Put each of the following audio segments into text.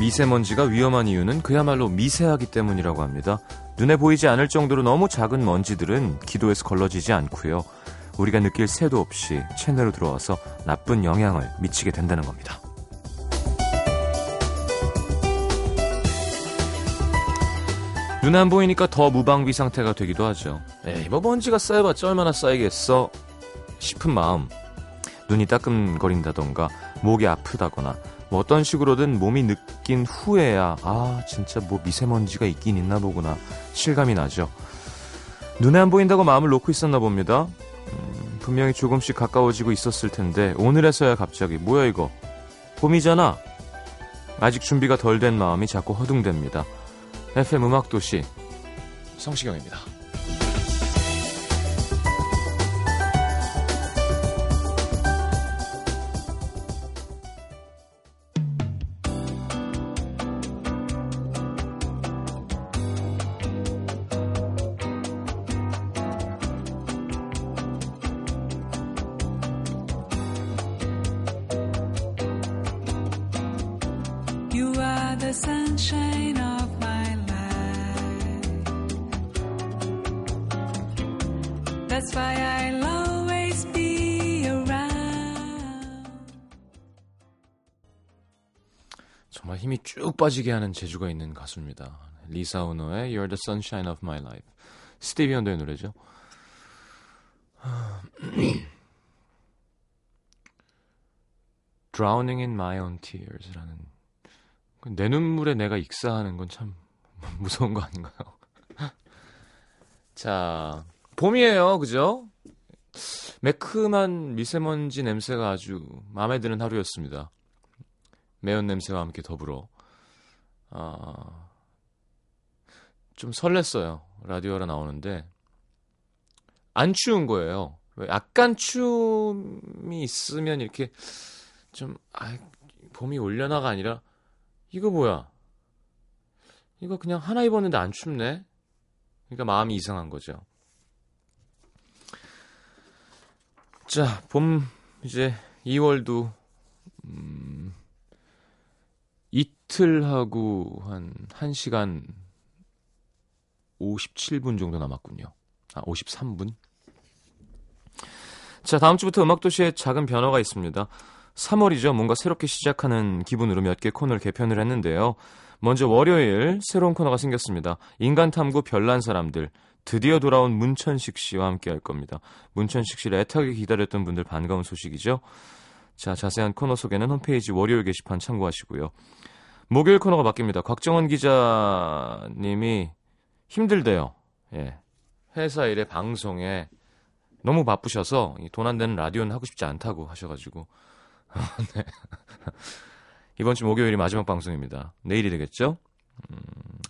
미세먼지가 위험한 이유는 그야말로 미세하기 때문이라고 합니다. 눈에 보이지 않을 정도로 너무 작은 먼지들은 기도에서 걸러지지 않고요. 우리가 느낄 새도 없이 체내로 들어와서 나쁜 영향을 미치게 된다는 겁니다. 눈에 안 보이니까 더 무방비 상태가 되기도 하죠. 에이, 뭐 먼지가 쌓여봤자 얼마나 쌓이겠어 싶은 마음. 눈이 따끔거린다던가 목이 아프다거나 뭐 어떤 식으로든 몸이 느낀 후에야 아 진짜 뭐 미세먼지가 있긴 있나 보구나 실감이 나죠. 눈에 안 보인다고 마음을 놓고 있었나 봅니다. 음, 분명히 조금씩 가까워지고 있었을 텐데 오늘에서야 갑자기 뭐야 이거 봄이잖아. 아직 준비가 덜 된 마음이 자꾸 허둥댑니다. FM 음악도시 성시경입니다. 정말 힘이 쭉 빠지게 하는 재주가 있는 가수입니다. 리사 오노의 You're the Sunshine of My Life. 스티비 언더의 노래죠. Drowning in My Own Tears라는 내 눈물에 내가 익사하는 건 참 무서운 거 아닌가요? 자, 봄이에요, 그죠? 매큼한 미세먼지 냄새가 아주 마음에 드는 하루였습니다. 매운 냄새와 함께 더불어 아, 좀 설렜어요. 라디오로 나오는데 안 추운 거예요. 약간 추움이 있으면 이렇게 좀 아, 봄이 올려나가 아니라 이거 뭐야? 이거 그냥 하나 입었는데 안 춥네. 그러니까 마음이 이상한 거죠. 자, 봄 이제 2월도 음, 이틀 하고 한 1시간 57분 정도 남았군요. 아, 53분. 자, 다음 주부터 음악도시에 작은 변화가 있습니다. 3월이죠. 뭔가 새롭게 시작하는 기분으로 몇 개 코너를 개편을 했는데요. 먼저 월요일 새로운 코너가 생겼습니다. 인간탐구 별난 사람들. 드디어 돌아온 문천식 씨와 함께 할 겁니다. 문천식 씨를 애타게 기다렸던 분들 반가운 소식이죠. 자, 자세한 코너 소개는 홈페이지 월요일 게시판 참고하시고요. 목요일 코너가 바뀝니다. 곽정원 기자님이 힘들대요. 예. 회사 일에 방송에 너무 바쁘셔서 돈 안 되는 라디오는 하고 싶지 않다고 하셔가지고 네. 이번 주 목요일이 마지막 방송입니다. 내일이 되겠죠? 음,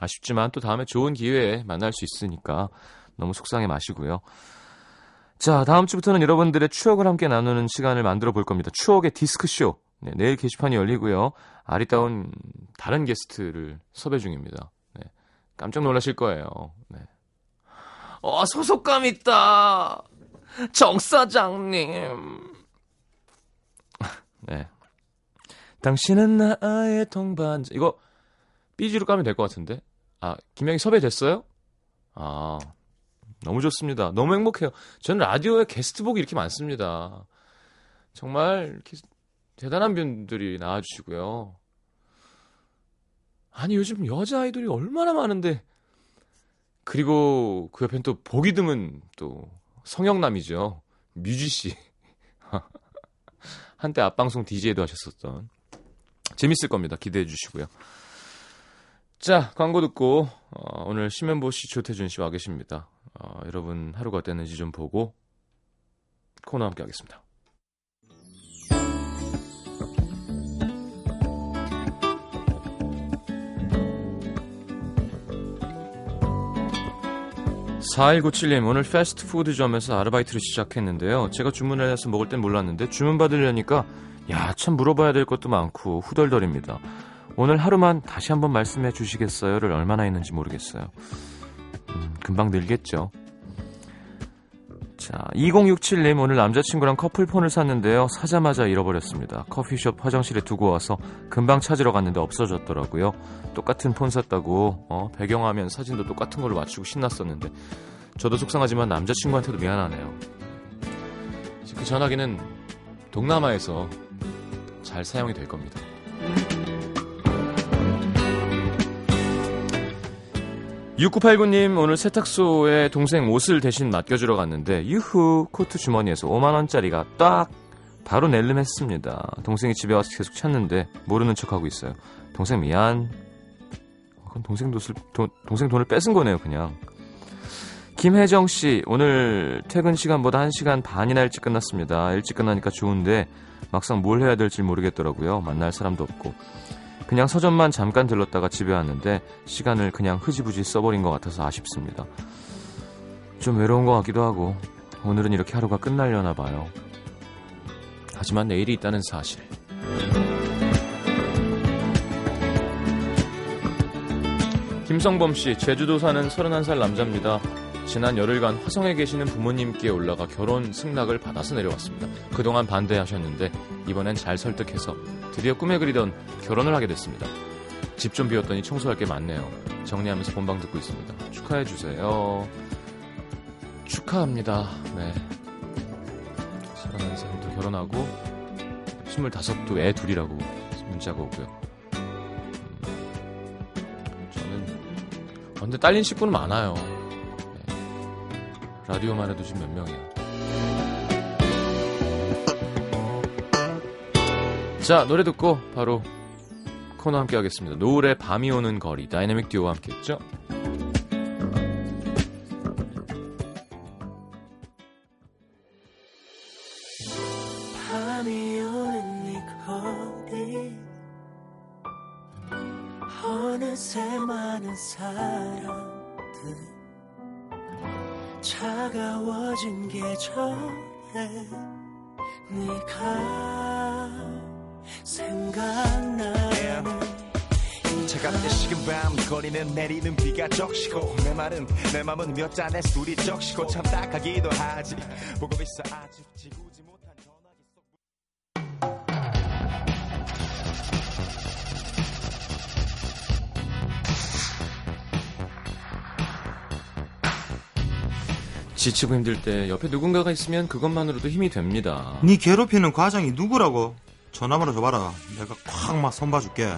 아쉽지만 또 다음에 좋은 기회에 만날 수 있으니까 너무 속상해 마시고요. 자, 다음 주부터는 여러분들의 추억을 함께 나누는 시간을 만들어 볼 겁니다. 추억의 디스크쇼. 네, 내일 게시판이 열리고요. 아리따운 다른 게스트를 섭외 중입니다. 네, 깜짝 놀라실 거예요. 네. 어, 소속감 있다! 정 사장님! 네. 당신은 나의 동반자. 이거 삐지로 까면 될 것 같은데. 아, 김영희 섭외됐어요? 아, 너무 좋습니다. 너무 행복해요. 저는 라디오에 게스트복이 이렇게 많습니다. 정말 이렇게 대단한 분들이 나와주시고요. 아니, 요즘 여자 아이돌이 얼마나 많은데. 그리고 그 옆엔 또 보기 드문 또 성형남이죠. 뮤지 씨. 한때 앞방송 DJ도 하셨었던. 재밌을 겁니다. 기대해 주시고요. 자, 광고 듣고 어, 오늘 심현보 씨, 조태준 씨 와 계십니다. 어, 여러분 하루가 어땠는지 좀 보고 코너 함께 하겠습니다. 4197님, 오늘 패스트푸드점에서 아르바이트를 시작했는데요. 제가 주문을 해서 먹을 땐 몰랐는데 주문 받으려니까 야, 참 물어봐야 될 것도 많고 후덜덜입니다. 오늘 하루만 다시 한번 말씀해 주시겠어요?를 얼마나 했는지 모르겠어요. 음, 금방 늘겠죠. 자, 2067님 오늘 남자친구랑 커플폰을 샀는데요. 사자마자 잃어버렸습니다. 커피숍 화장실에 두고 와서 금방 찾으러 갔는데 없어졌더라고요. 똑같은 폰 샀다고 어, 배경화면 사진도 똑같은 걸로 맞추고 신났었는데 저도 속상하지만 남자친구한테도 미안하네요. 그 전화기는 동남아에서 잘 사용이 될 겁니다. 6989님 오늘 세탁소에 동생 옷을 대신 맡겨주러 갔는데 유후 코트 주머니에서 5만 원짜리가 딱 바로 낼름했습니다. 동생이 집에 와서 계속 찾는데 모르는 척하고 있어요. 동생 미안. 그건 동생 돈을, 돈, 동생 돈을 뺏은 거네요 그냥. 김혜정 씨 오늘 퇴근 시간보다 1시간 반이나 일찍 끝났습니다. 일찍 끝나니까 좋은데 막상 뭘 해야 될지 모르겠더라고요. 만날 사람도 없고. 그냥 서점만 잠깐 들렀다가 집에 왔는데 시간을 그냥 흐지부지 써버린 것 같아서 아쉽습니다. 좀 외로운 것 같기도 하고 오늘은 이렇게 하루가 끝날려나 봐요. 하지만 내일이 있다는 사실. 김성범 씨, 제주도 사는 31살 남자입니다. 지난 열흘간 화성에 계시는 부모님께 올라가 결혼 승낙을 받아서 내려왔습니다. 그동안 반대하셨는데 이번엔 잘 설득해서 드디어 꿈에 그리던 결혼을 하게 됐습니다. 집 좀 비웠더니 청소할 게 많네요. 정리하면서 본방 듣고 있습니다. 축하해 주세요. 축하합니다. 네. 31살도 결혼하고 25도 애 둘이라고 문자가 오고요. 음, 저는 어, 근데 딸린 식구는 많아요. 네. 라디오만 해도 지금 몇 명이야. 자, 노래 듣고 바로 코너 함께 하겠습니다. 노을의 밤이 오는 거리, 다이내믹 듀오와 함께 했죠? 밤 차가워진 계절에 네가 생각나는 차갑게 식은 밤 거리는 내리는 비가 적시고 내 말은 내 맘은 몇 잔의 술이 적시고 참 딱하기도 하지 보고 있어 아직 지우 지치고 힘들 때 옆에 누군가가 있으면 그것만으로도 힘이 됩니다. 네 괴롭히는 과장이 누구라고? 전화번호 줘봐라. 내가 콱 막 손봐줄게.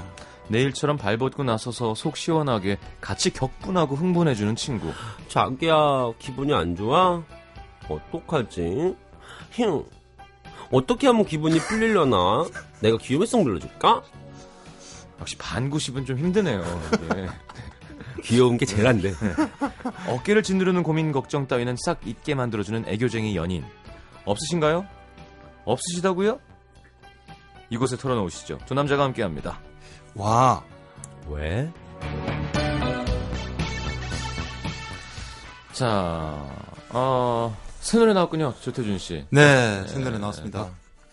내일처럼 발벗고 나서서 속 시원하게 같이 격분하고 흥분해주는 친구. 자기야 기분이 안 좋아? 어떡하지? 힝 어떻게 하면 기분이 풀리려나? 내가 귀요미송 불러줄까? 역시 반 90은 좀 힘드네요. 귀여운 게 제일 안돼 어깨를 짓누르는 고민 걱정 따위는 싹 잊게 만들어주는 애교쟁이 연인. 없으신가요? 없으시다고요? 이곳에 털어놓으시죠. 두 남자가 함께합니다. 와, 왜? 자, 어, 새 노래 나왔군요. 조태준 씨. 네, 생년에 나왔습니다.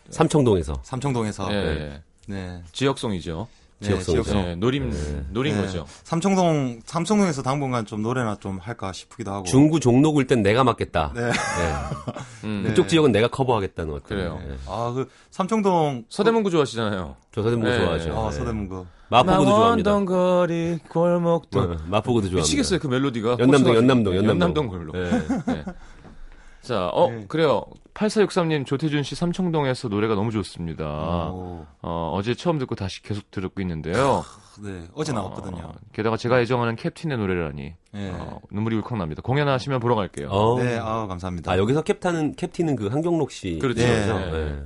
삼청동에서 삼청동에서. 예, 네. 예. 네. 지역송이죠. 네, 지역송이죠. 지역송. 예, 노림, 노린 네. 거죠. 삼청동, 삼청동에서 당분간 좀 노래나 좀 할까 싶기도 하고. 중구 종로구일 땐 내가 맡겠다 네. 네. 음, 그쪽 지역은 내가 커버하겠다는 어떤 그래요. 네. 아, 그, 삼청동. 서대문구 좋아하시잖아요. 저 서대문구 네. 좋아하죠 아, 네. 서대문구. 마포구도 좋아합니다 거리 골목도 네, 마포구도 좋아합니다 미치겠어요 그 멜로디가 연남동. 연남동, 네, 연남동. 연남동 골목 네. 네. 자, 어, 네. 그래요. 8463님, 조태준 씨 삼청동에서 노래가 너무 좋습니다. 오, 어, 어제 처음 듣고 다시 계속 듣고 있는데요. 네. 어제 나왔거든요. 어, 게다가 제가 애정하는 캡틴의 노래라니. 네. 어, 눈물이 울컥 납니다. 공연하시면 보러 갈게요. 어. 네, 아 감사합니다. 아 여기서 캡틴은 캡틴은 그 한경록 씨 그렇죠. 네. 네. 네.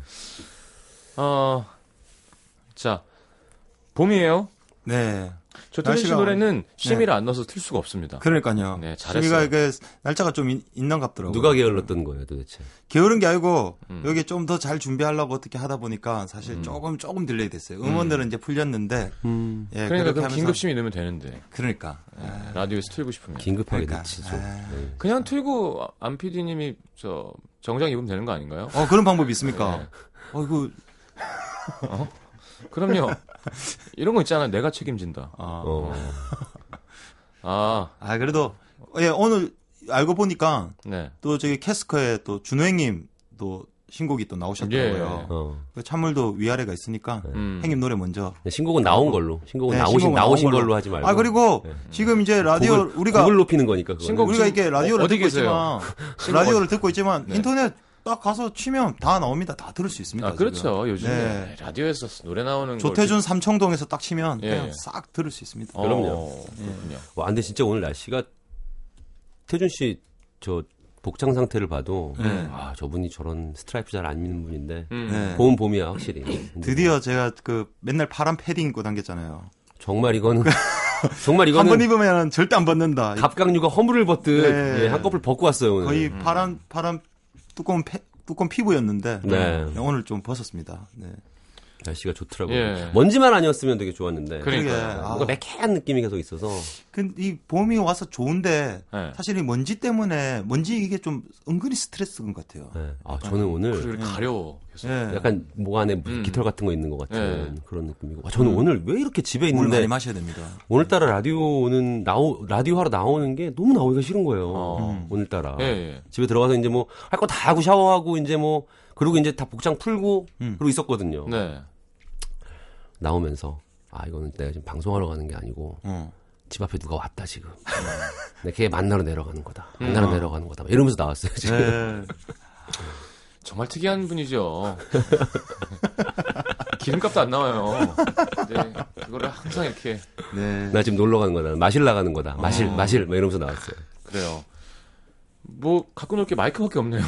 어, 자, 봄이에요. 네. 조태준 씨 노래는 심의를 안 넣어서 틀 수가 없습니다. 그러니까요. 네, 잘했어요. 저희가 이게 날짜가 좀 있, 있는 갑더라고요. 누가 게을렀던 거예요 도대체 게으른 게 아니고 음. 여기 좀 더 잘 준비하려고 어떻게 하다 보니까 사실 조금 조금 delay 됐어요. 음원들은 이제 풀렸는데 음, 예, 그러니까 그럼 하면서- 긴급 심의 넣으면 되는데. 그러니까 라디오에서 틀고 싶으면. 긴급하게 그러니까. 넣지 좀 아. 네. 그냥 틀고 안 PD님이 저 정장 입으면 되는 거 아닌가요? 어 그런 방법이 있습니까? 네. 어 이거 그럼요. 이런 거 있잖아요. 내가 책임진다. 아, 어. 아, 아, 그래도 예 오늘 알고 보니까 네. 또 저기 캐스커에 또 준호 형님 또 신곡이 또 나오셨더라고요. 예. 어. 그 찬물도 위아래가 있으니까 음. 형님 노래 먼저. 네, 신곡은 나온 걸로. 신곡은 네, 나오신 신곡은 나오신 나온 걸로 하지 말고. 아 그리고 지금 이제 라디오 곡을, 우리가 곡을 높이는 거니까. 그거는. 신곡 우리가 이게 라디오를 어디 듣고 계세요? 있지만 라디오를 듣고 있지만 네. 인터넷 딱 가서 치면 다 나옵니다. 다 들을 수 있습니다. 아, 그렇죠. 지금. 요즘에 네. 라디오에서 노래 나오는 조태준 삼청동에서 딱 치면 예, 그냥 예. 싹 들을 수 있습니다. 걸... 그럼요. 어, 그렇군요. 와, 근데 진짜 오늘 날씨가 태준 씨 저 복장 상태를 봐도 네. 아 저분이 저런 스트라이프 잘안 미는 분인데 음. 네. 봄은 봄이야 확실히. 드디어 제가 그 맨날 파란 패딩 입고 다녔잖아요. 정말 이거는 정말 한번 이거는 입으면 절대 안 벗는다. 갑각류가 허물을 벗듯 네. 예, 한꺼풀 벗고 왔어요 오늘. 거의 파란 파란 두꺼운 패, 두꺼운 피부였는데 네. 오늘 좀 벗었습니다. 네. 날씨가 좋더라고요. 예. 먼지만 아니었으면 되게 좋았는데. 그러니까요. 그러게, 아. 뭔가 매캐한 느낌이 계속 있어서 근데 이 봄이 와서 좋은데 네. 사실 이 먼지 때문에 먼지 이게 좀 은근히 스트레스인 것 같아요. 네. 아, 저는 오늘 가려워. 계속. 예. 약간 목 안에 음. 깃털 같은 거 있는 것 같은 네. 그런 느낌이고. 아, 저는 오늘 왜 이렇게 집에 물 있는데 많이 마셔야 됩니다. 오늘따라 라디오는 나오 라디오 하러 나오는 게 너무 나오기가 싫은 거예요. 어. 오늘따라 예, 예. 집에 들어가서 이제 뭐 할 거 다 하고 샤워하고 이제 뭐 그리고 이제 다 복장 풀고 음. 그러고 있었거든요. 네. 나오면서 아 이거는 내가 지금 방송하러 가는 게 아니고 어. 집 앞에 누가 왔다 지금. 내가 걔 만나러 내려가는 거다. 만나러 내려가는 거다. 막 이러면서 나왔어요 지금. 네. 정말 특이한 분이죠. 기름값도 안 나와요. 네, 그거를 항상 이렇게 네. 나 지금 놀러 가는 거다. 마실 나가는 거다. 마실 마실 막 이러면서 나왔어요. 그래요. 뭐 갖고 놀 게 마이크밖에 없네요.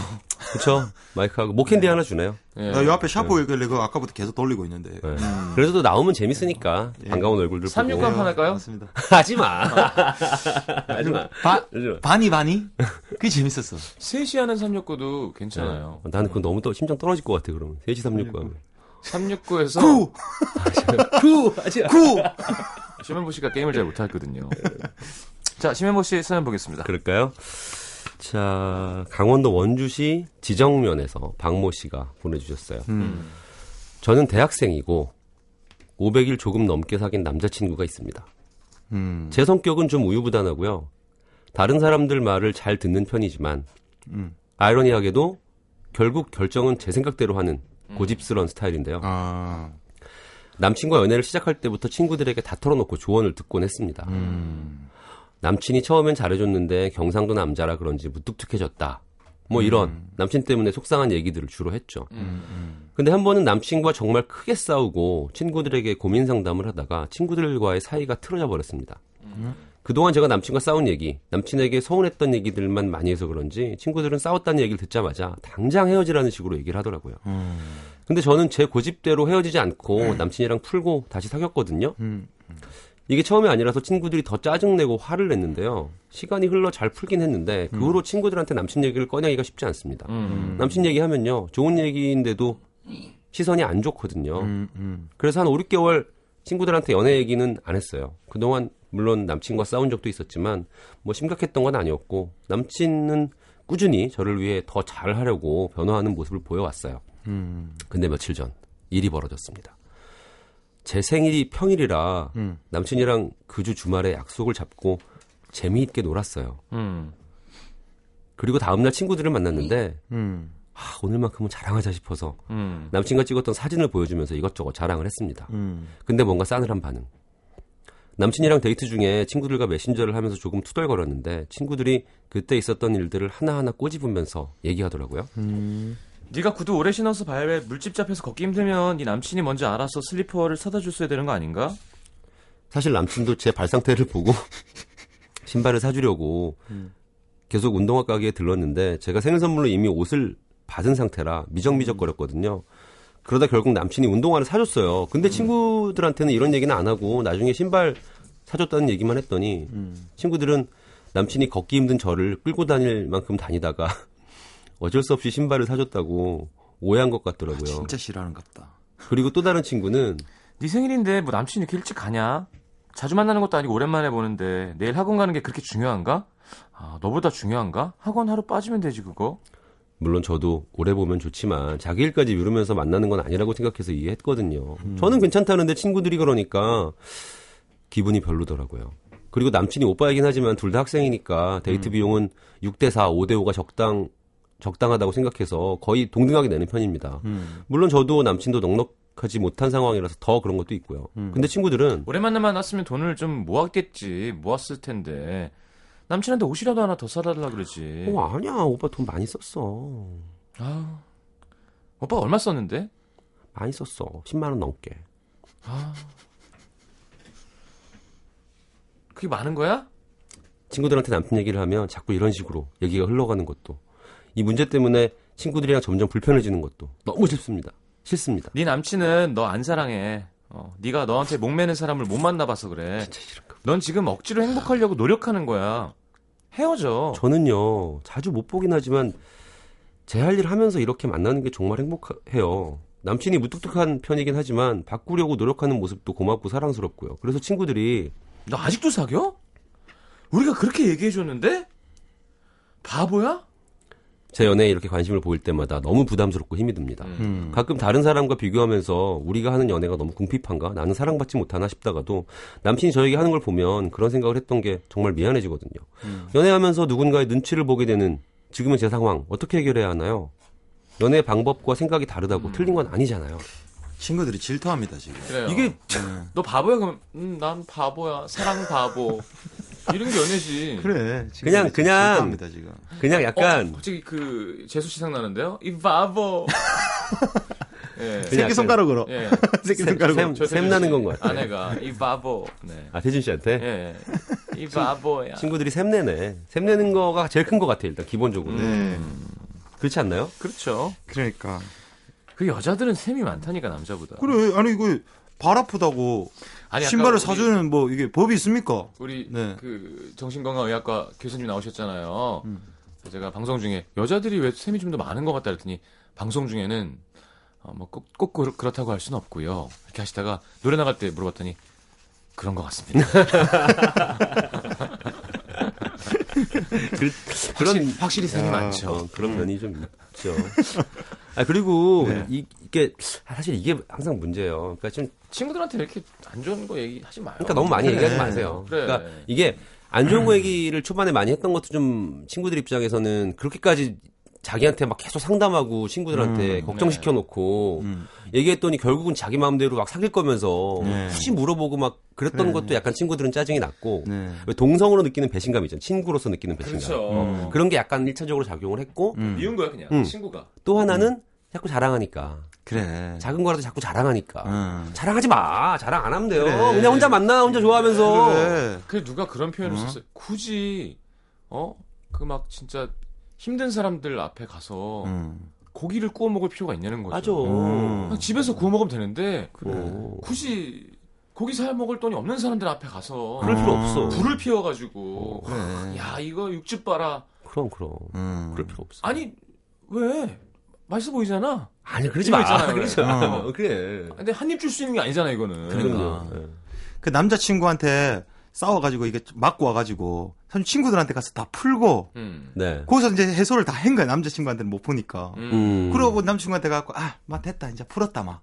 그쵸? 마이크하고 목캔디 하나 주네요. 예. 나요 앞에 샤프 있길래 그거 아까부터 계속 돌리고 있는데. 네. 그래서 또 나오면 재밌으니까 반가운 얼굴들 보고. 369 한판 할까요? 맞습니다. 하지 마. 하지 마. 바. 바니 바니? 그게 재밌었어. 3시 하는 369도 괜찮아요. 나는 그거 너무 또 심장 떨어질 것 같아 그러면 3시 369 하면 369에서 구! 구 하지 마. 구! 심현보 씨가 게임을 잘 못하거든요. 자, 심현보 씨 사연 보겠습니다. 그럴까요? 자 강원도 원주시 지정면에서 박모 씨가 보내주셨어요 음. 저는 대학생이고 500일 조금 넘게 사귄 남자친구가 있습니다 음. 제 성격은 좀 우유부단하고요 다른 사람들 말을 잘 듣는 편이지만 음. 아이러니하게도 결국 결정은 제 생각대로 하는 고집스러운 스타일인데요 아. 남친과 연애를 시작할 때부터 친구들에게 다 털어놓고 조언을 듣곤 했습니다. 음. 남친이 처음엔 잘해줬는데 경상도 남자라 그런지 무뚝뚝해졌다. 뭐 이런 남친 때문에 속상한 얘기들을 주로 했죠. 음. 근데 한 번은 남친과 정말 크게 싸우고 친구들에게 고민 상담을 하다가 친구들과의 사이가 틀어져 버렸습니다. 그동안 제가 남친과 싸운 얘기, 남친에게 서운했던 얘기들만 많이 해서 그런지 친구들은 싸웠다는 얘기를 듣자마자 당장 헤어지라는 식으로 얘기를 하더라고요. 음. 근데 저는 제 고집대로 헤어지지 않고 남친이랑 풀고 다시 사귀었거든요. 음. 이게 처음이 아니라서 친구들이 더 짜증내고 화를 냈는데요. 시간이 흘러 잘 풀긴 했는데 그 후로 친구들한테 남친 얘기를 꺼내기가 쉽지 않습니다. 음. 남친 얘기하면요. 좋은 얘기인데도 시선이 안 좋거든요. 음. 음. 그래서 한 5, 6개월 친구들한테 연애 얘기는 안 했어요. 그동안 물론 남친과 싸운 적도 있었지만 뭐 심각했던 건 아니었고 남친은 꾸준히 저를 위해 더 잘하려고 변화하는 모습을 보여왔어요. 음. 근데 며칠 전 일이 벌어졌습니다. 제 생일이 평일이라 음. 남친이랑 그 주 주말에 약속을 잡고 재미있게 놀았어요. 음. 그리고 다음날 친구들을 만났는데 음. 아, 오늘만큼은 자랑하자 싶어서 음. 남친과 찍었던 사진을 보여주면서 이것저것 자랑을 했습니다. 음. 근데 뭔가 싸늘한 반응. 남친이랑 데이트 중에 친구들과 메신저를 하면서 조금 투덜거렸는데 친구들이 그때 있었던 일들을 하나하나 꼬집으면서 얘기하더라고요. 음. 네가 구두 오래 신어서 발에 물집 잡혀서 걷기 힘들면 네 남친이 먼저 알아서 슬리퍼를 사다 줬어야 되는 거 아닌가? 사실 남친도 제 발 상태를 보고 신발을 사주려고 계속 운동화 가게에 들렀는데 제가 생일 선물로 이미 옷을 받은 상태라 미적미적거렸거든요. 그러다 결국 남친이 운동화를 사줬어요. 근데 친구들한테는 이런 얘기는 안 하고 나중에 신발 사줬다는 얘기만 했더니 친구들은 남친이 걷기 힘든 저를 끌고 다닐 만큼 다니다가 어쩔 수 없이 신발을 사줬다고 오해한 것 같더라고요. 진짜 싫어하는갑다. 그리고 또 다른 친구는 네 생일인데 뭐 남친이 이렇게 일찍 가냐? 자주 만나는 것도 아니고 오랜만에 보는데 내일 학원 가는 게 그렇게 중요한가? 아, 너보다 중요한가? 학원 하루 빠지면 되지 그거. 물론 저도 오래 보면 좋지만 자기 일까지 미루면서 만나는 건 아니라고 생각해서 이해했거든요. 저는 괜찮다는데 친구들이 그러니까 기분이 별로더라고요. 그리고 남친이 오빠이긴 하지만 둘 다 학생이니까 데이트 비용은 6대 4, 5대 5가 적당 적당하다고 생각해서 거의 동등하게 내는 편입니다. 음. 물론 저도 남친도 넉넉하지 못한 상황이라서 더 그런 것도 있고요. 근데 친구들은 오랜만에 만났으면 돈을 좀 모았겠지. 모았을 텐데. 남친한테 옷이라도 하나 더 사달라 그러지. 어 아니야 오빠 돈 많이 썼어. 아, 오빠가 얼마 썼는데? 많이 썼어. 10만 원 넘게. 그게 많은 거야? 친구들한테 남편 얘기를 하면 자꾸 이런 식으로 얘기가 흘러가는 것도 이 문제 때문에 친구들이랑 점점 불편해지는 것도 너무 싫습니다. 싫습니다. 네 남친은 너 안 사랑해. 어, 네가 너한테 목매는 사람을 못 만나봐서 그래. 진짜 싫은가. 넌 지금 억지로 행복하려고 노력하는 거야. 헤어져. 저는요 자주 못 보긴 하지만 제 할 일 하면서 이렇게 만나는 게 정말 행복해요. 남친이 무뚝뚝한 편이긴 하지만 바꾸려고 노력하는 모습도 고맙고 사랑스럽고요. 그래서 친구들이 너 아직도 사겨? 우리가 그렇게 얘기해줬는데? 바보야? 제 연애에 이렇게 관심을 보일 때마다 너무 부담스럽고 힘이 듭니다. 음. 가끔 다른 사람과 비교하면서 우리가 하는 연애가 너무 궁핍한가? 나는 사랑받지 못하나 싶다가도 남친이 저에게 하는 걸 보면 그런 생각을 했던 게 정말 미안해지거든요. 연애하면서 누군가의 눈치를 보게 되는 지금의 제 상황 어떻게 해결해야 하나요? 연애 방법과 생각이 다르다고 틀린 건 아니잖아요. 친구들이 질투합니다 지금. 그래요. 이게 너 바보야? 그러면 음, 난 바보야. 사랑 바보. 이런 게 연애지. 그래. 그냥- 그냥- 질투합니다 지금. 그냥 약간 어, 갑자기 그 재수 씨 생각나는데요? 이 바보. 예. 그냥 손가락으로. 예. 샘, 저샘 나는 건 것 같아요. 아내가 이 바보. 네. 아 태준 씨한테 예. 이 바보야. 친구들이 샘 내네. 샘 내는 거가 제일 큰 것 같아요. 일단 기본적으로 네. 그렇지 않나요? 그렇죠. 그러니까. 그 여자들은 셈이 많다니까 남자보다. 그래. 아니 이거 발 아프다고 아니, 신발을 사주는 뭐 이게 법이 있습니까? 우리 네. 그 정신건강의학과 교수님 나오셨잖아요. 음. 제가 방송 중에 여자들이 왜 셈이 좀 더 많은 것 같다 그랬더니 방송 중에는 어, 뭐꼭 꼭 그렇- 그렇다고 할 수는 없고요. 이렇게 하시다가 노래 나갈 때 물어봤더니 그런 것 같습니다. 그 런 확실히 셈이 많죠. 어, 그런 면이 좀 있죠. 아 그리고 네. 이, 게 사실 이게 항상 문제예요. 그러니까 좀 친구들한테 이렇게 안 좋은 거 얘기하지 마요. 그러니까 너무 많이 그래. 얘기하지 마세요. 그래. 그러니까 이게 안 좋은 거 얘기를 초반에 많이 했던 것도 좀 친구들 입장에서는 그렇게까지 자기한테 막 계속 상담하고 친구들한테 음, 걱정시켜 놓고 음. 얘기했더니 결국은 자기 마음대로 막 사귈 거면서 네. 굳이 물어보고 막 그랬던 그래. 것도 약간 친구들은 짜증이 났고 네. 왜 동성으로 느끼는 배신감 있잖아요. 친구로서 느끼는 배신감. 그렇죠. 음. 그런 게 약간 일차적으로 작용을 했고 음. 미운 거야 그냥 음. 친구가. 또 하나는 자꾸 자랑하니까 그래. 작은 거라도 자꾸 자랑하니까 음. 자랑하지 마 자랑 안 하면 돼요 그래. 그냥 혼자 만나 혼자 좋아하면서 그래. 그 누가 그런 표현을 어? 썼어요. 굳이 어 그 막 진짜 힘든 사람들 앞에 가서 음. 고기를 구워 먹을 필요가 있냐는 거죠. 맞아 음. 집에서 구워 먹으면 되는데 어. 굳이 고기 사 먹을 돈이 없는 사람들 앞에 가서 그럴 필요 어. 없어 불을 피워가지고 그래. 야 이거 육즙 봐라. 그럼 그럼 음. 그럴 필요 없어 아니 왜 맛있어 보이잖아. 아니 그러지 마 왜. 마 어. 그래 근데 한 입 줄 수 있는 게 아니잖아 이거는. 그러니까. 예. 그 남자친구한테 싸워가지고 이게 맞고 와가지고 사실 친구들한테 가서 다 풀고 음. 네 거기서 이제 해소를 다 한 거야 남자친구한테는 못 푸니까 음. 음. 그러고 남친구한테 가고 아막 됐다 이제 풀었다 막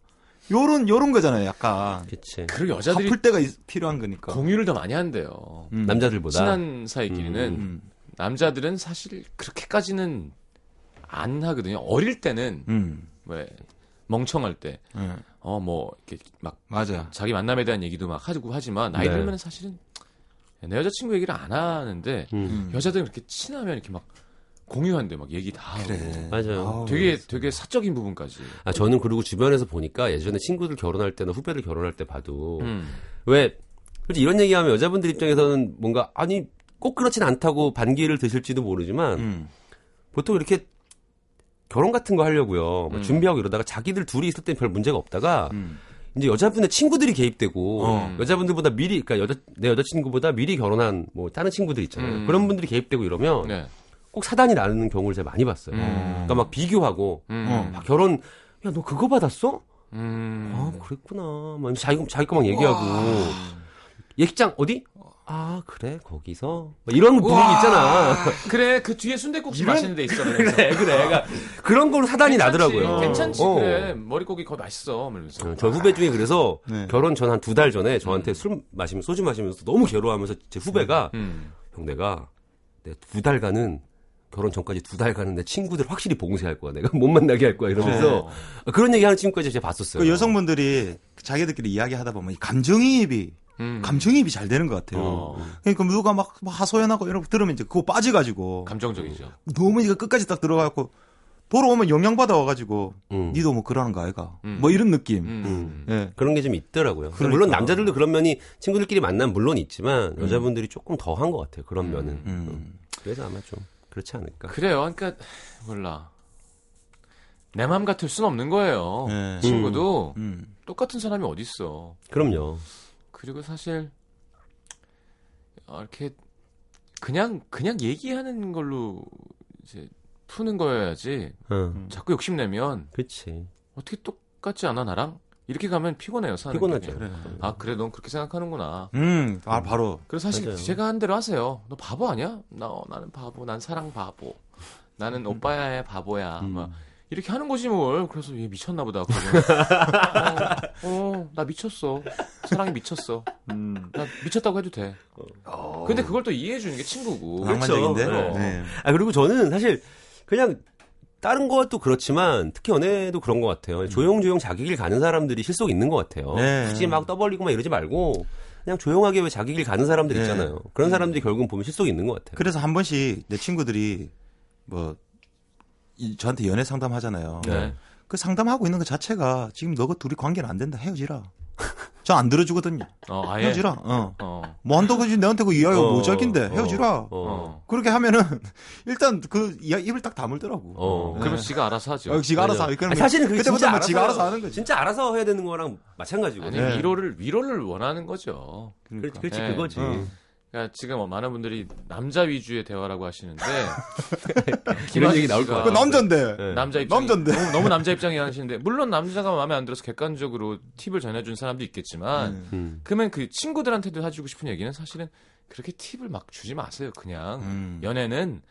요런 요런 거잖아요 약간 그치 그리고 여자들이 갚을 때가 있- 필요한 거니까 공유를 더 많이 한대요. 음. 남자들보다 친한 사이끼리는 음. 남자들은 사실 그렇게까지는 안 하거든요. 어릴 때는 음. 왜 멍청할 때 예. 어뭐 이렇게 막 맞아 자기 만남에 대한 얘기도 막 하고 하지만 나이 네. 들면 사실은 내 여자친구 얘기를 안 하는데 음. 음. 여자들은 그렇게 친하면 이렇게 막 공유한대 막 얘기 다 하고 그래 맞아요. 되게 되게 사적인 부분까지 아 저는 그리고 주변에서 보니까 예전에 친구들 결혼할 때나 후배들 결혼할 때 봐도 음. 왜 솔직히 이런 얘기하면 여자분들 입장에서는 뭔가 아니 꼭 그렇진 않다고 반기를 드실지도 모르지만 음. 보통 이렇게 결혼 같은 거 하려고요. 막 음. 준비하고 이러다가 자기들 둘이 있을 땐 별 문제가 없다가 음. 이제 여자분의 친구들이 개입되고 어. 여자분들보다 미리 그러니까 여자 내 여자친구보다 미리 결혼한 뭐 다른 친구들 있잖아요. 음. 그런 분들이 개입되고 이러면 네. 꼭 사단이 나는 경우를 제가 많이 봤어요. 음. 그러니까 막 비교하고 음. 어. 막 결혼 야 너 그거 받았어? 음. 아 그랬구나. 막 자기 자기 거막 얘기하고 예식장 어디? 아 그래 거기서 뭐 이런 분위기 있잖아. 그래 그 뒤에 순대국수 이런- 맛있는 데 있어. 그래서. 그래 그래. 그러니까 그런 걸로 사단이 괜찮지, 나더라고요. 괜찮지 어. 그래 머리고기 거기 맛있어. 이러면서. 어, 저 후배 중에 그래서 네. 결혼 전 한 두 달 전에 저한테 술 마시면 소주 마시면서 너무 괴로워하면서 제 후배가 음. 형 내가 내두 달간은 결혼 전까지 두 달간은 내 친구들 확실히 봉쇄할 거야. 내가 못 만나게 할 거야. 이러면서 어. 그런 얘기 하는 친구까지 제가 봤었어요. 그 여성분들이 자기들끼리 이야기하다 보면 이 감정이입이 음. 감정이입이 잘 되는 것 같아요. 어. 그러니까 누가 막, 막 하소연하고 이런 거 들으면 이제 그거 빠져가지고 감정적이죠. 너무 이거 끝까지 딱 들어가고 돌아오면 영향받아 와가지고 음. 니도 뭐 그러는 거 아이가 음. 뭐 이런 느낌. 음. 예. 그런 게 좀 있더라고요. 그러니까. 물론 남자들도 그런 면이 친구들끼리 만나면 물론 있지만 여자분들이 조금 더 한 것 같아요. 그런 면은. 음. 그래서 아마 좀 그렇지 않을까. 그래요. 그러니까 몰라. 내맘 같을 순 없는 거예요. 예. 친구도 음. 똑같은 사람이 어딨어. 그럼요. 그리고 사실 어, 이렇게 그냥 그냥 얘기하는 걸로 이제 푸는 거여야지. 어, 자꾸 욕심내면 그렇지. 어떻게 똑같지 않아 나랑? 이렇게 가면 피곤해요. 사는 피곤하죠. 게. 그래. 아 그래 넌 그렇게 생각하는구나. 음. 아 바로 그래서 사실 맞아요. 제가 한 대로 하세요. 너 바보 아니야? 나 어, 나는 바보. 난 사랑 바보. 나는 오빠야의 바보야. 음. 막 이렇게 하는 거지 뭘. 그래서 얘 미쳤나 보다. 그러면. 어, 어, 나 미쳤어. 사랑이 미쳤어. 음. 나 미쳤다고 해도 돼. 근데 그걸 또 이해해 주는 게 친구고. 낭만적인데. 그렇죠. 네. 아 그리고 저는 사실 그냥 다른 것도 그렇지만 특히 연애도 그런 것 같아요. 조용조용 자기 길 가는 사람들이 실속 있는 것 같아요. 네. 굳이 막 떠벌리고 막 이러지 말고 그냥 조용하게 왜 자기 길 가는 사람들 네. 있잖아요. 그런 사람들이 결국은 보면 실속이 있는 것 같아요. 그래서 한 번씩 내 친구들이 뭐 이, 저한테 연애 상담하잖아요. 네. 그 상담하고 있는 것 자체가 지금 너가 둘이 관계는 안 된다 헤어지라. 저 안 들어주거든요. 어, 아예. 헤어지라. 어. 어. 뭐 한다고 지 내한테 그 이야기가 어, 모자긴데 어, 헤어지라. 어. 어. 그렇게 하면은 일단 그 이야 입을 딱 다물더라고. 어. 그러면 지가 알아서 하죠. 어, 지가 알아서. 그러면 아니, 사실은 그게 그때부터 진짜 뭐 알아서 지가 알아서 하는 거지. 진짜 알아서 해야 되는 거랑 마찬가지고. 아니 네. 위로를 위로를 원하는 거죠. 그렇지, 그렇지 네. 그거지. 어. 그러니까 지금 뭐 많은 분들이 남자 위주의 대화라고 하시는데 이런 얘기 나올 거야. 그 남잔데. 네. 남자 입장 남잔데. 너무, 너무 남자 입장이 하시는데 물론 남자가 마음에 안 들어서 객관적으로 팁을 전해준 사람도 있겠지만 음. 음. 그러면 그 친구들한테도 해주고 싶은 얘기는 사실은 그렇게 팁을 막 주지 마세요. 그냥 음. 연애는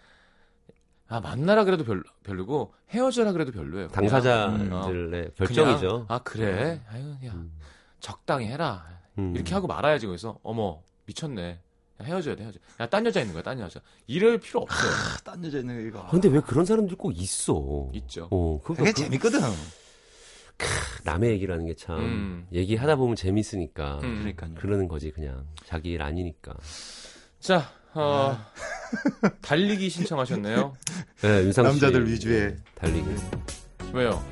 아 만나라 그래도 별로, 별로고 헤어져라 그래도 별로예요. 그냥. 당사자들의 어. 결정이죠. 그냥, 아 그래. 아유 야 적당히 해라. 음. 이렇게 하고 말아야지 거기서 어머 미쳤네. 야, 헤어져야 돼 헤어져. 야 딴 여자 있는 거야 딴 여자. 이럴 필요 없어요. 딴 여자 있는 거 이거. 아, 근데 왜 그런 사람들이 꼭 있어? 있죠. 어, 그게 그- 재밌거든. 남의 얘기라는 게참 음. 얘기하다 보면 재밌으니까 음. 그러니까요. 그러는 거지 그냥 자기 일 아니니까. 자 어, 달리기 신청하셨네요. 네, 윤상 씨. 남자들 위주의. 달리기. 왜요?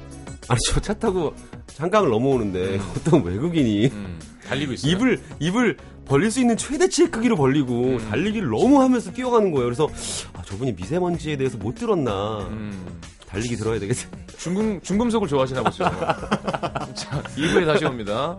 아니 저 차 타고 한강을 넘어오는데 어떤 외국인이 음, 달리고 있어요. 입을 입을 벌릴 수 있는 최대치의 크기로 벌리고 음. 달리기를 너무 하면서 뛰어가는 거예요. 그래서 아, 저분이 미세먼지에 대해서 못 들었나. 음, 달리기 들어야 되겠어. 중금 중금속을 좋아하시나 보죠. 자 2부에 다시 옵니다.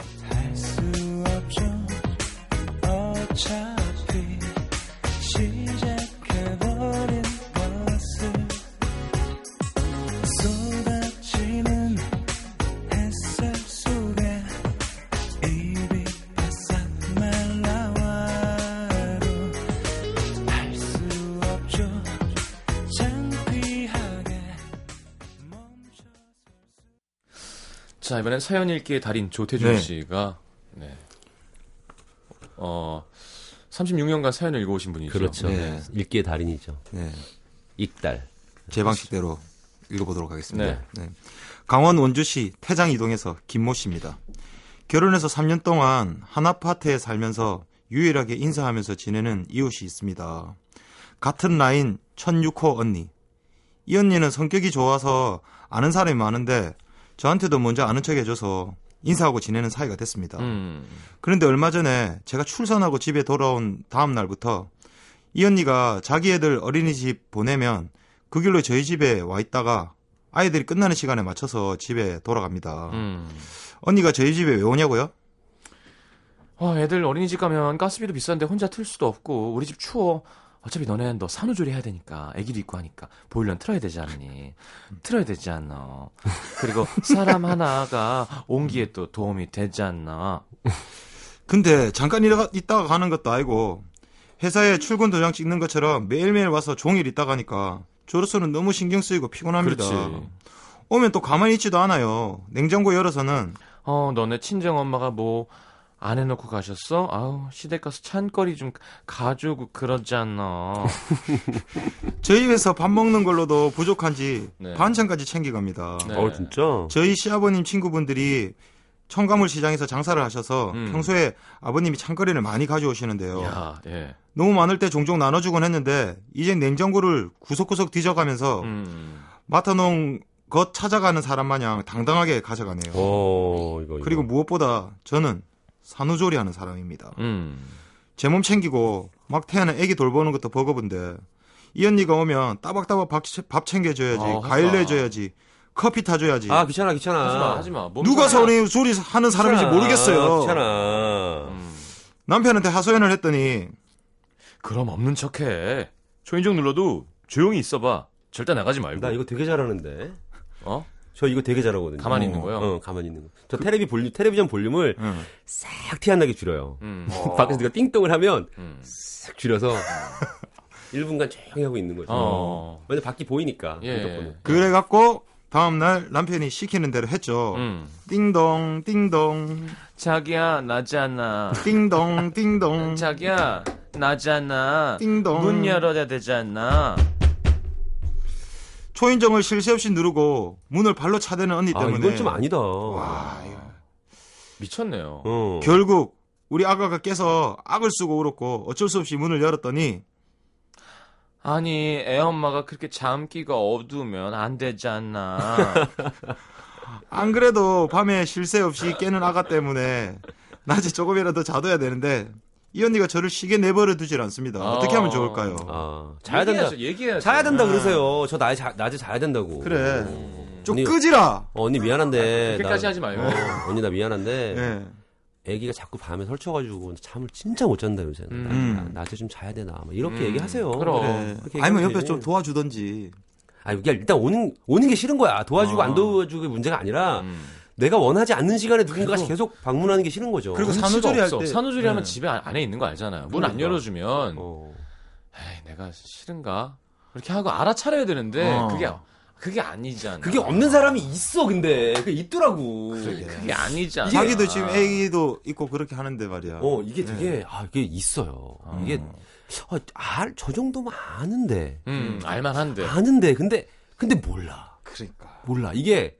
자 이번엔 사연 읽기의 달인 조태준 네. 씨가 네. 어 36년간 사연을 읽어오신 분이죠. 그렇죠. 네. 읽기의 달인이죠. 네. 익달. 제 방식대로 읽어보도록 하겠습니다. 네. 네. 강원 원주시 태장 이동에서 김모 씨입니다. 결혼해서 3년 동안 한 아파트에 살면서 유일하게 인사하면서 지내는 이웃이 있습니다. 같은 라인 1006호 언니. 이 언니는 성격이 좋아서 아는 사람이 많은데 저한테도 먼저 아는 척 해줘서 인사하고 지내는 사이가 됐습니다. 음, 그런데 얼마 전에 제가 출산하고 집에 돌아온 다음 날부터 이 언니가 자기 애들 어린이집 보내면 그 길로 저희 집에 와 있다가 아이들이 끝나는 시간에 맞춰서 집에 돌아갑니다. 음. 언니가 저희 집에 왜 오냐고요? 아, 애들 어린이집 가면 가스비도 비싼데 혼자 틀 수도 없고 우리 집 추워. 어차피 너네는 너 산후조리 해야 되니까 애기도 있고 하니까 보일러는 틀어야 되지 않니? 틀어야 되지 않나? 그리고 사람 하나가 온기에 또 도움이 되지 않나? 근데 잠깐 있다가 가는 것도 아니고 회사에 출근 도장 찍는 것처럼 매일매일 와서 종일 있다 가니까 저로서는 너무 신경 쓰이고 피곤합니다. 그렇지. 오면 또 가만히 있지도 않아요. 냉장고 열어서는 어, 너네 친정 엄마가 뭐 안 해놓고 가셨어? 아우 시댁 가서 찬거리 좀 가져오고 그러잖아. 저희 회사 밥 먹는 걸로도 부족한지 네. 반찬까지 챙겨갑니다. 네. 어 진짜. 저희 시아버님 친구분들이 청가물 시장에서 장사를 하셔서 음. 평소에 아버님이 찬거리를 많이 가져오시는데요. 야, 예. 너무 많을 때 종종 나눠주곤 했는데 이제 냉장고를 구석구석 뒤져가면서 음. 맡아놓은 것 찾아가는 사람 마냥 당당하게 가져가네요. 어 이거. 이거. 그리고 무엇보다 저는 산후조리하는 사람입니다. 음. 제몸 챙기고 막 태어난 애기 돌보는 것도 버거운데 이 언니가 오면 따박따박 밥, 밥 챙겨줘야지 어, 과일 하다. 내줘야지 커피 타줘야지 아 귀찮아 귀찮아. 하지마, 하지마. 몸 누가 상해. 산후조리 하는 사람인지 귀찮아, 모르겠어요. 귀찮아. 음. 남편한테 하소연을 했더니 그럼 없는 척해. 초인종 눌러도 조용히 있어봐. 절대 나가지 말고. 나 이거 되게 잘하는데. 어? 저 이거 되게 잘하거든요. 가만히 어, 있는 거요? 어, 가만히 있는 거. 저 텔레비 볼륨, 텔레비전 볼륨을 응. 싹티 안 나게 줄여요. 음. 밖에서 누가 띵동을 하면 음. 싹 줄여서 1분간 조용히 하고 있는 거죠. 어. 왜냐 밖이 보이니까. 예. 무조건. 그래갖고 다음날 남편이 시키는 대로 했죠. 음. 띵동 띵동 자기야, 나잖아. 띵동 띵동 자기야, 나잖아. 띵동 문 열어야 되잖아. 초인종을 쉴새 없이 누르고 문을 발로 차대는 언니 아, 때문에 이건 좀 아니다. 와. 미쳤네요. 어. 결국 우리 아가가 깨서 악을 쓰고 울었고 어쩔 수 없이 문을 열었더니 아니, 애 엄마가 그렇게 잠기가 어두우면 안 되잖아. 안 그래도 밤에 쉴 새 없이 깨는 아가 때문에 낮에 조금이라도 자둬야 되는데 이 언니가 저를 쉬게 내버려 두질 않습니다. 어. 어떻게 하면 좋을까요? 아, 자야 된다. 얘기해야죠, 얘기해야죠. 자야 된다 아. 그러세요. 저 낮에, 자, 낮에 자야 된다고. 그래. 어. 좀 언니, 끄지라. 어, 언니 미안한데. 그렇게까지 나- 하지 말고. 어, 언니 나 미안한데. 예. 애기가 자꾸 밤에 설쳐가지고 잠을 진짜 못 잔다 요새는. 음. 나, 나, 낮에 좀 자야 되나. 막 이렇게 음, 얘기하세요. 그럼. 그래. 아니면 옆에서 좀. 도와주던지. 아, 이게 일단 오는 오는 게 싫은 거야. 도와주고 어. 안 도와주고 문제가 아니라 음. 내가 원하지 않는 시간에 누군가가 계속 방문하는 게 싫은 거죠. 그리고 눈치가 산후조리 할. 때- 산후조리 하면 네. 집에 안- 안에 있는 거 알잖아요. 문안 그러니까. 열어주면 어. 에이, 내가 싫은가? 이렇게 하고 알아차려야 되는데 어. 그게 그게 아니잖아. 그게 없는 사람이 있어 근데 그게 있더라고. 그게 아니잖아. 자기도 지금 애기도 있고 그렇게 하는데 말이야. 어 이게 되게 아 이게 있어요. 이게 어, 알, 저 정도면 아는데 음, 알만한데. 아는데 근데 근데 몰라 그러니까. 몰라 이게 음.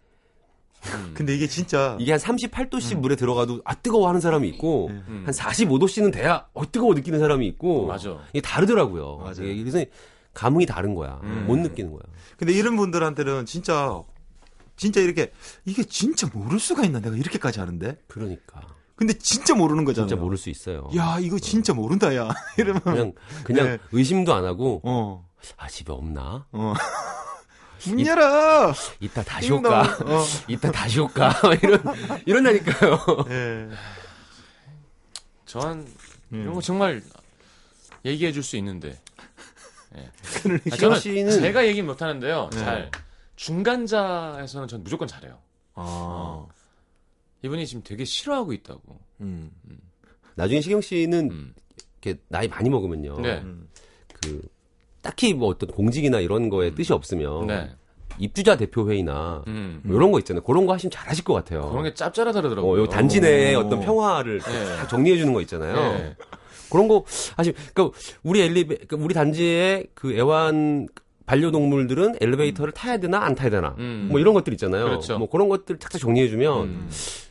근데 이게 진짜 이게 한 38도씨 물에 들어가도 아 뜨거워 하는 사람이 있고 음. 한 45도씨는 돼야 어 뜨거워 느끼는 사람이 있고 맞아. 이게 다르더라고요. 맞아요. 이게 그래서 감흥이 다른 거야. 음. 못 느끼는 거야. 근데 이런 분들한테는 진짜 진짜 이렇게 이게 진짜 모를 수가 있나 내가 이렇게까지 하는데 그러니까 근데 진짜 모르는 거잖아. 진짜 모를 수 있어요. 야 이거 진짜 모른다 야 이러면 그냥 그냥 네. 의심도 안 하고 어. 아 집에 없나? 어. 문 열어. 이따 다시 올까? 어. 이따 다시 올까? 이런 이런다니까요. 예. 전 음. 이런 거 정말 얘기해 줄 수 있는데. 예. 그러니까. 아, 저는 씨는- 제가 얘기 못 하는데요. 네. 잘 중간자에서는 전 무조건 잘해요. 아. 이분이 지금 되게 싫어하고 있다고. 음. 나중에 시경 씨는 음. 이렇게 나이 많이 먹으면요. 네. 그 딱히 뭐 어떤 공직이나 이런 거에 뜻이 없으면 네. 입주자 대표 회의나 음. 뭐 이런 거 있잖아요. 그런 거 하시면 잘하실 것 같아요. 그런 게 짭짤하더라고요. 어, 요 단지 내에 오. 어떤 평화를 네. 딱 정리해 주는 거 있잖아요. 네. 그런 거 하시 그러니까 우리 엘리베 그러니까 우리 단지의 그 애완 반려동물들은 엘리베이터를 타야 되나 안 타야 되나 음. 뭐 이런 것들 있잖아요. 그렇죠. 뭐 그런 것들 착착 정리해 주면 음.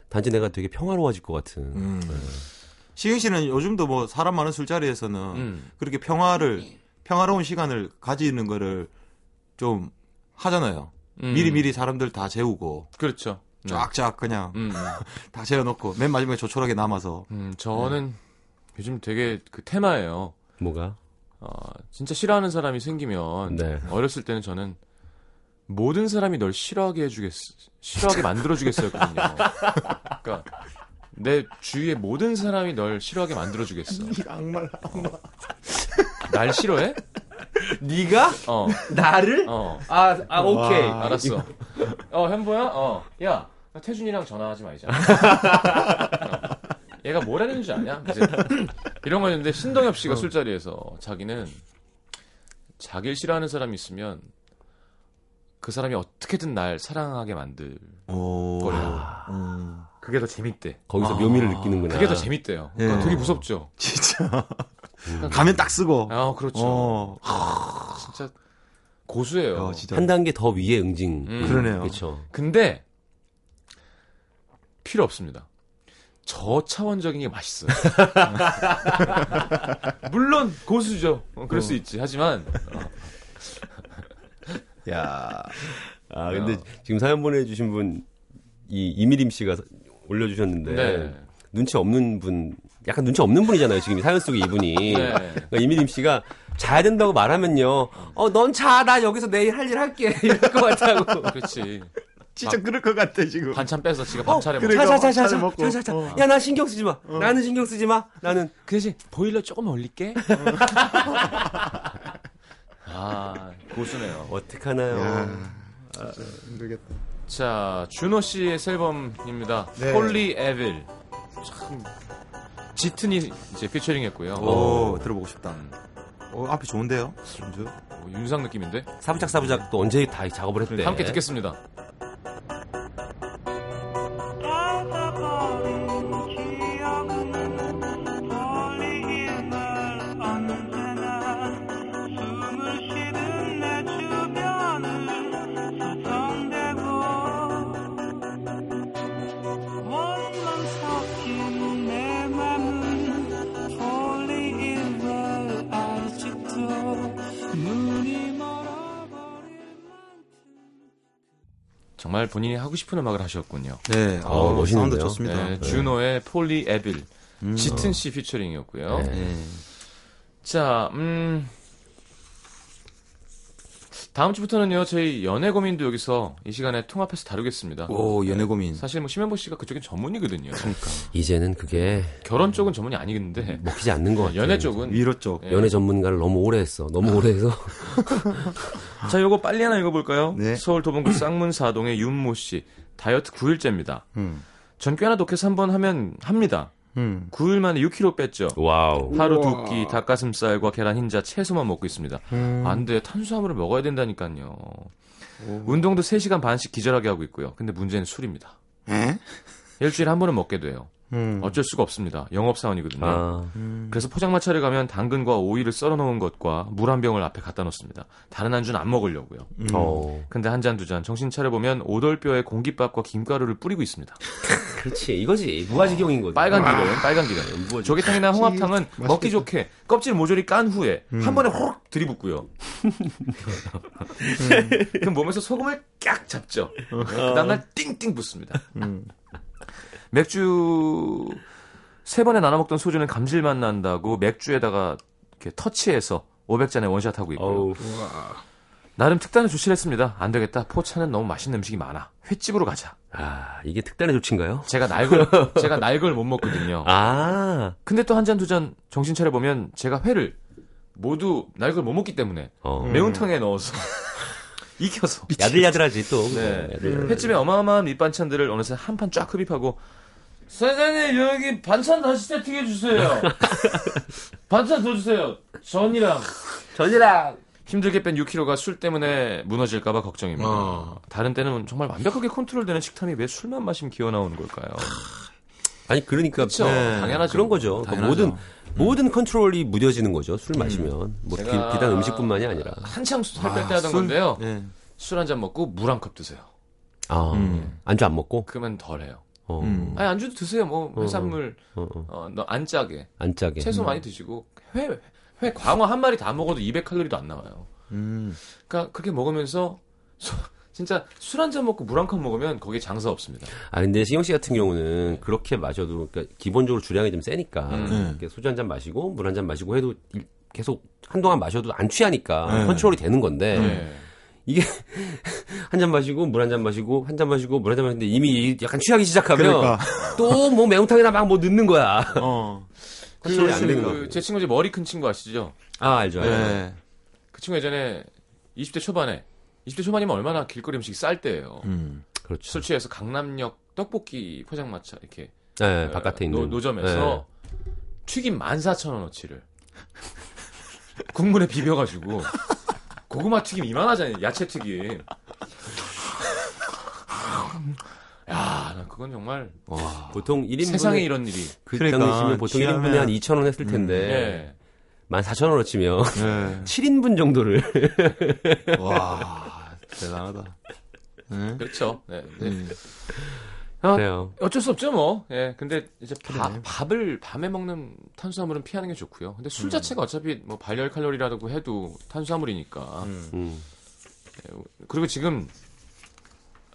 단지 내가 되게 평화로워질 것 같은. 음. 시경 씨는 요즘도 뭐 사람 많은 술자리에서는 음. 그렇게 평화를 평화로운 시간을 가지는 거를 좀 하잖아요. 음. 미리 미리 사람들 다 재우고 그렇죠. 네. 쫙쫙 그냥 음. 다 재워놓고 맨 마지막에 조촐하게 남아서 음, 저는 요즘 되게 그 테마예요. 뭐가? 어, 진짜 싫어하는 사람이 생기면 네. 어렸을 때는 저는 모든 사람이 널 싫어하게 해주겠 싫어하게 만들어주겠어요거든요. 그러니까 내 주위의 모든 사람이 널 싫어하게 만들어주겠어. 악말 악말 날 싫어해? 네가 어, 나를? 어, 아, 아 오케이. 와. 알았어. 어, 현보야? 어, 야, 나 태준이랑 전화하지 말자. 어. 얘가 뭘 했는 줄 아냐? 이제 이런 거였는데 신동엽 씨가 술자리에서 자기는 자기를 싫어하는 사람이 있으면 그 사람이 어떻게든 날 사랑하게 만들 오. 거래요. 음. 그게 더 재밌대. 거기서 아. 묘미를 느끼는구나. 그게 더 재밌대요. 예. 그러니까 되게 무섭죠. 진짜. 가면 딱 쓰고. 아, 그렇죠. 어. 진짜 고수예요. 야, 진짜. 한 단계 더 위에 응징. 음. 그러네요. 그렇죠. 근데 필요 없습니다. 저 차원적인 게 맛있어요. 물론 고수죠. 어, 그럴 수 있지. 하지만 어, 야. 아, 근데 지금 사연 보내 주신 분, 이 이미림 씨가 올려주셨는데, 네. 눈치 없는 분, 약간 눈치 없는 분이잖아요, 지금 이 사연 속의 이분이. 네. 그러니까 이미림 씨가 자야 된다고 말하면요, 어, 넌 자, 나 여기서 내일 할 일 할게. 이럴 것 같다고. 그렇지. 진짜 그럴 것 같아, 지금. 반찬 빼서 지가 밥 차려 그래. 먹어. 자, 자, 자, 자, 차를 자, 먹고. 자, 자, 자. 어. 야, 나 신경 쓰지 마. 나는 신경 쓰지 마. 나는. 그 대신 보일러 조금 올릴게. 아 고수네요. 어떡하나요? 야. 힘들겠다. 자 준호 씨의 새 앨범입니다. 네. 폴리 에빌. 참 짙은이 이제 피처링했고요. 오, 들어보고 싶다. 어, 앞이 좋은데요? 연주? 어, 윤상 느낌인데. 사부작 사부작 또 언제 다 작업을 했대. 함께 듣겠습니다. 본인이 하고 싶은 음악을 하셨군요. 네. 어, 멋있는데요? 사운드 좋습니다. 네, 준호의 폴리 에빌. 음. 짙은 씨 피처링이었고요. 네. 네. 자, 음. 다음 주부터는요, 저희 연애 고민도 여기서 이 시간에 통합해서 다루겠습니다. 오, 연애 고민. 사실 뭐 심현보 씨가 그쪽엔 전문이거든요. 이제는 그게 결혼 쪽은 전문이 아니겠는데 먹히지 않는 것 같아. 연애 쪽은 위로 쪽. 예. 연애 전문가를 너무 오래 했어. 너무 오래 해서. 자, 요거 빨리 하나 읽어볼까요? 네. 서울 도봉구 쌍문사동의 윤모 씨 다이어트 9일째입니다. 음. 전 꽤나 독해서 한번 하면 합니다. 음. 9일 만에 6kg 뺐죠. wow. 하루 두 끼 닭가슴살과 계란 흰자 채소만 먹고 있습니다. 음. 안 돼. 탄수화물을 먹어야 된다니까요. 운동도 3시간 반씩 기절하게 하고 있고요. 근데 문제는 술입니다. 에? 일주일에 한 번은 먹게 돼요. 음. 어쩔 수가 없습니다. 영업사원이거든요. 아, 그래서 포장마차를 가면 당근과 오이를 썰어 놓은 것과 물 한 병을 앞에 갖다 놓습니다. 다른 안주는 안 먹으려고요. 음. 어. 근데 한 잔 두 잔 정신 차려보면 오돌뼈에 공깃밥과 김가루를 뿌리고 있습니다. 그렇지. 이거지. 무아지경인 거지. 빨간 기름, 빨간 기름. 무아지- 조개탕이나 홍합탕은 먹기 좋게 껍질 모조리 깐 후에 한 번에 호록 들이붓고요. 그럼 몸에서 소금을 깍 잡죠. 그 다음날 띵띵 붓습니다. 음. 맥주 세 번에 나눠 먹던 소주는 감질맛 난다고 맥주에다가 이렇게 터치해서 500잔에 원샷 하고 있고요. 나름 특단의 조치를 했습니다. 안 되겠다. 포차는 너무 맛있는 음식이 많아. 횟집으로 가자. 아, 이게 특단의 조치인가요? 제가 날걸 제가 날걸 못 먹거든요. 아. 근데 또 한 잔 두잔 정신 차려 보면 제가 회를 모두 날걸 못 먹기 때문에 어. 매운탕에 넣어서 익혀서 야들야들하지 또. 네. 야들야들. 횟집에 어마어마한 밑반찬들을 어느새 한 판 쫙 흡입하고 사장님 여기 반찬 다시 세팅해 주세요. 반찬 더 주세요. 전이랑 전이랑. 힘들게 뺀 6kg가 술 때문에 무너질까봐 걱정입니다. 어. 다른 때는 정말 완벽하게 컨트롤되는 식탐이 왜 술만 마시면 기어 나오는 걸까요? 아니 그러니까 그쵸. 네. 당연하죠. 그런 거죠. 그러니까 당연하죠. 모든 모든 컨트롤이 무뎌지는 거죠. 술 마시면 뭐 비, 제가 비단 음식뿐만이 아니라. 한창 살뺄때 아, 하던 술? 건데요. 네. 술한 잔 먹고 물 한 컵 드세요. 아 음. 안주 안 먹고. 그러면 덜해요. 어. 음. 아니 안주도 드세요. 뭐 해산물 어, 어. 어, 너안 짜게 안 짜게. 채소 많이 드시고 회, 회 광어 한 마리 다 먹어도 200칼로리도 안 나와요. 음. 그러니까 그렇게 먹으면서 소- 진짜 술 한 잔 먹고 물 한 컵 먹으면 거기에 장사 없습니다. 아 근데 신영 씨 같은 경우는 그렇게 마셔도 그러니까 기본적으로 주량이 좀 세니까 음. 이렇게 소주 한 잔 마시고 물 한 잔 마시고 해도 일- 계속 한동안 마셔도 안 취하니까 네. 컨트롤이 되는 건데 네. 이게 한 잔 마시고 물 한 잔 마시고 한 잔 마시고 물 한 잔 마시는데 이미 약간 취하기 시작하면 그러니까. 또뭐 매운탕이나 막뭐 넣는 거야. 어. 그, 거. 제 친구 중에 머리 큰 친구 아시죠? 아 알죠. 알죠. 네. 그 친구 예전에 20대 초반에 20대 초반이면 얼마나 길거리 음식이 쌀 때예요. 음. 그렇죠. 술 취해서 강남역 떡볶이 포장마차 이렇게 네, 예, 바깥에 있는. 노, 노점에서 튀김 14,000원어치를 국물에 비벼가지고 고구마 튀김 이만하잖아요. 야채 튀김. 야, 나 그건 정말 네. 보통 1인분 세상에 이런 일이. 그 그러니까 당시면 보통 취하면- 1인분에 한 2,000원 했을 음. 텐데 예. 14,000원어 치면 예. 7인분 정도를 와, 대단하다. 예? 그렇죠. 네. 네. 음. 아, 그래요. 어쩔 수 없죠, 뭐. 예. 근데 이제 밥, 밥을 밤에 먹는 탄수화물은 피하는 게 좋고요. 근데 술 자체가 어차피 뭐 발열 칼로리라고 해도 탄수화물이니까. 음. 그리고 지금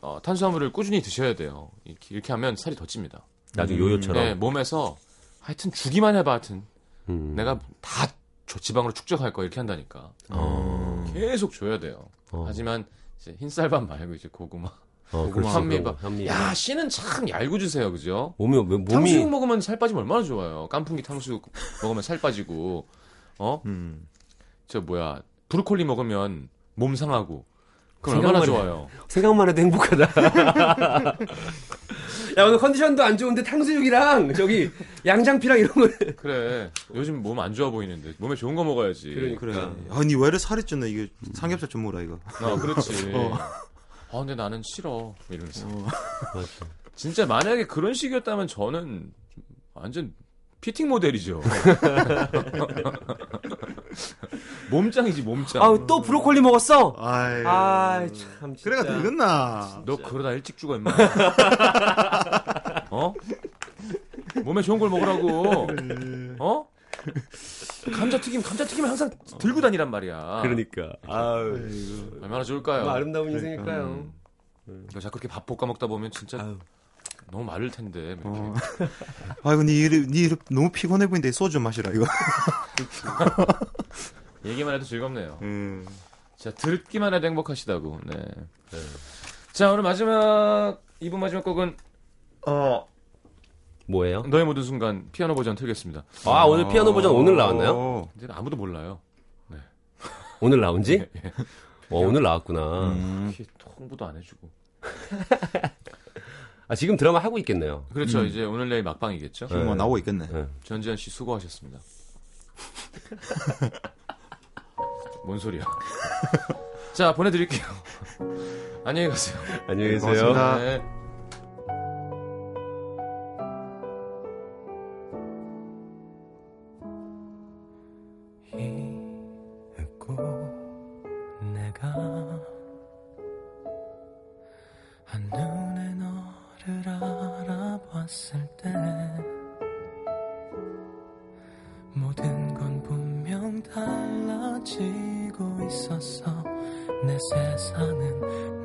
어, 탄수화물을 꾸준히 드셔야 돼요. 이렇게, 이렇게 하면 살이 더 찝니다. 나중에 요요처럼. 네, 몸에서 하여튼 주기만 해봐 하여튼 음. 내가 다저 지방으로 축적할 거 이렇게 한다니까. 어. 계속 줘야 돼요. 어. 하지만 이제 흰쌀밥 말고 이제 고구마. 어, 고구마, 그렇지, 현미밥. 현미. 야, 씨는 참 얇고 주세요, 그죠? 몸이 몸이 탕수육 먹으면 살 빠지면 얼마나 좋아요. 깐풍기 탕수육 먹으면 살 빠지고, 어? 음. 저 뭐야, 브로콜리 먹으면 몸 상하고. 그럼 얼마나 좋아요. 생각만 해도 행복하다. 야 오늘 컨디션도 안 좋은데 탕수육이랑 저기 양장피랑 이런 거. 그래. 요즘 몸 안 좋아 보이는데 몸에 좋은 거 먹어야지. 그러니까. 그래. 아니, 왜 이래 살이 쪘나? 이게 삼겹살 좀 먹어라, 이거. 아, 그렇지. 어. 아, 근데 나는 싫어. 이러면서. 맞아. 진짜 만약에 그런 식이었다면 저는 완전 피팅 모델이죠. 몸짱이지, 몸짱. 아또 브로콜리 먹었어. 아이. 아참 그래가 되겠나? 너 그러다 일찍 죽어, 임마. 어? 몸에 좋은 걸 먹으라고. 어? 감자튀김, 감자튀김 항상 들고 다니란 말이야. 그러니까. 아유. 얼마나 좋을까요? 뭐 아름다운 인생일까요? 이거 자꾸 이렇게 밥 볶아 먹다 보면 진짜 아유. 너무 마를 텐데. 뭐 어. 아이고, 니 이래, 니 이래 너무 피곤해 보이는데 소주 좀 마시라, 이거. 얘기만 해도 즐겁네요. 음. 자, 듣기만 해도 행복하시다고. 네. 자, 오늘 마지막, 이분 마지막 곡은, 어, 뭐예요? 너의 모든 순간 피아노 버전 틀겠습니다. 아 오늘 피아노 버전 오늘 나왔나요? 어. 근데 아무도 몰라요. 오늘 나온지? 예. 어, 오늘 나왔구나. 음. 홍보도 안 해주고. 아 지금 드라마 하고 있겠네요. 그렇죠. 이제 오늘 내일 막방이겠죠. 지금 뭐 나오고 있겠네. 네. 전지현 씨 수고하셨습니다. 뭔 소리야. 자, 보내드릴게요. 안녕히 가세요. 안녕히 계세요. 고맙습니다. 네. 한눈에 너를 알아봤을 때 모든 건 분명 달라지고 있었어 내 세상은